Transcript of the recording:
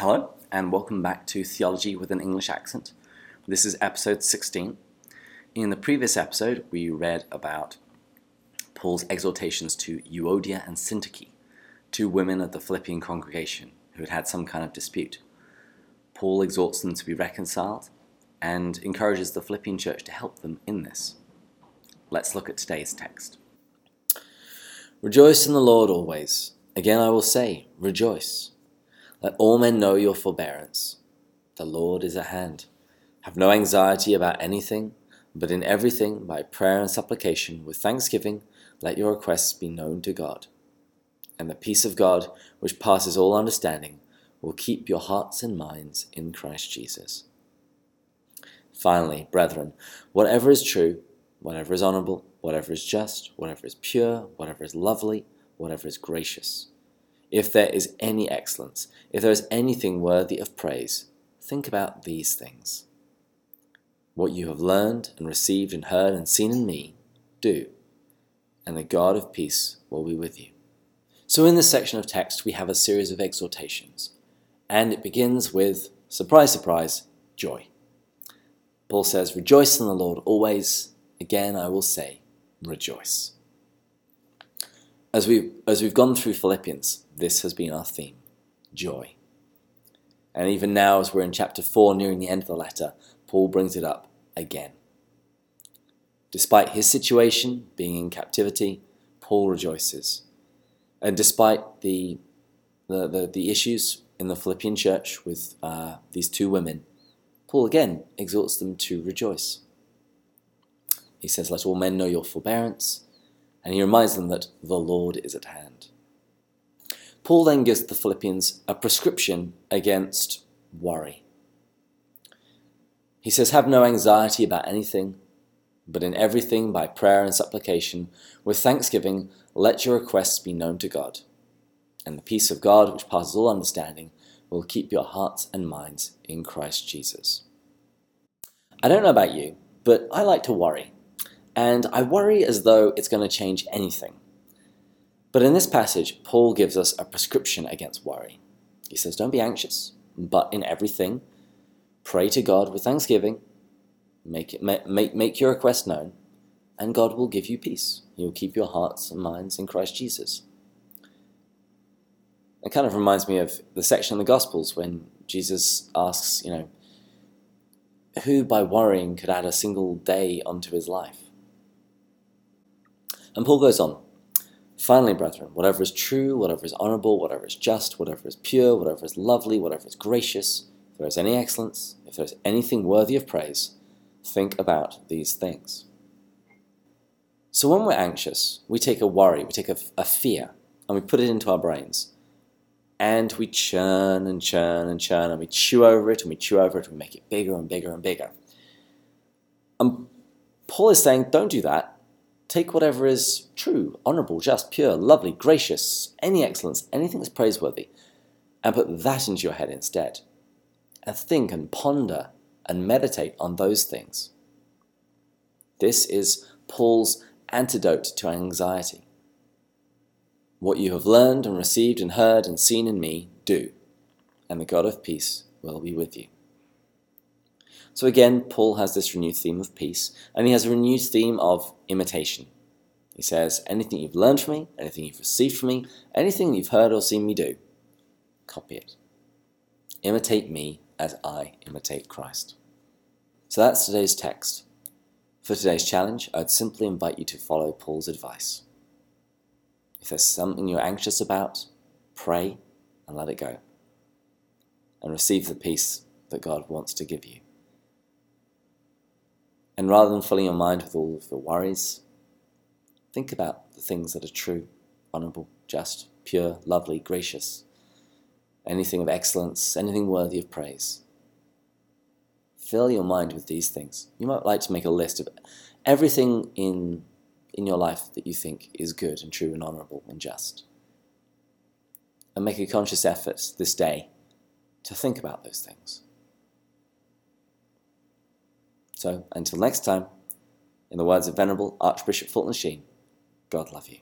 Hello, and welcome back to Theology with an English Accent. This is episode 16. In the previous episode, we read about Paul's exhortations to Euodia and Syntyche, two women of the Philippian congregation who had had some kind of dispute. Paul exhorts them to be reconciled and encourages the Philippian church to help them in this. Let's look at today's text. Rejoice in the Lord always. Again I will say, rejoice. Let all men know your forbearance. The Lord is at hand. Have no anxiety about anything, but in everything, by prayer and supplication, with thanksgiving, let your requests be known to God. And the peace of God, which passes all understanding, will keep your hearts and minds in Christ Jesus. Finally, brethren, whatever is true, whatever is honorable, whatever is just, whatever is pure, whatever is lovely, whatever is gracious if there is any excellence, if there is anything worthy of praise, think about these things. What you have learned and received and heard and seen in me, do, and the God of peace will be with you. So, in this section of text, we have a series of exhortations, and it begins with surprise, surprise, joy. Paul says, Rejoice in the Lord always. Again, I will say, rejoice. As we've, as we've gone through Philippians, this has been our theme joy. And even now, as we're in chapter 4, nearing the end of the letter, Paul brings it up again. Despite his situation, being in captivity, Paul rejoices. And despite the, the, the, the issues in the Philippian church with uh, these two women, Paul again exhorts them to rejoice. He says, Let all men know your forbearance, and he reminds them that the Lord is at hand. Paul then gives the Philippians a prescription against worry. He says, Have no anxiety about anything, but in everything by prayer and supplication, with thanksgiving, let your requests be known to God. And the peace of God, which passes all understanding, will keep your hearts and minds in Christ Jesus. I don't know about you, but I like to worry and I worry as though it's going to change anything. But in this passage, Paul gives us a prescription against worry. He says, Don't be anxious, but in everything, pray to God with thanksgiving, make, it, make, make your request known, and God will give you peace. He will keep your hearts and minds in Christ Jesus. It kind of reminds me of the section in the Gospels when Jesus asks, you know, who by worrying could add a single day onto his life? And Paul goes on Finally, brethren, whatever is true, whatever is honorable, whatever is just, whatever is pure, whatever is lovely, whatever is gracious, if there is any excellence, if there is anything worthy of praise, think about these things. So when we're anxious, we take a worry, we take a, a fear, and we put it into our brains. And we churn and churn and churn, and we chew over it, and we chew over it, and we make it bigger and bigger and bigger. And Paul is saying, don't do that Take whatever is true, honourable, just, pure, lovely, gracious, any excellence, anything that's praiseworthy, and put that into your head instead. And think and ponder and meditate on those things. This is Paul's antidote to anxiety. What you have learned and received and heard and seen in me, do, and the God of peace will be with you. So again, Paul has this renewed theme of peace, and he has a renewed theme of imitation. He says, Anything you've learned from me, anything you've received from me, anything you've heard or seen me do, copy it. Imitate me as I imitate Christ. So that's today's text. For today's challenge, I'd simply invite you to follow Paul's advice. If there's something you're anxious about, pray and let it go. And receive the peace that God wants to give you. And rather than filling your mind with all of the worries, think about the things that are true, honourable, just, pure, lovely, gracious, anything of excellence, anything worthy of praise. Fill your mind with these things. You might like to make a list of everything in, in your life that you think is good and true and honourable and just. And make a conscious effort this day to think about those things. So until next time, in the words of Venerable Archbishop Fulton Sheen, God love you.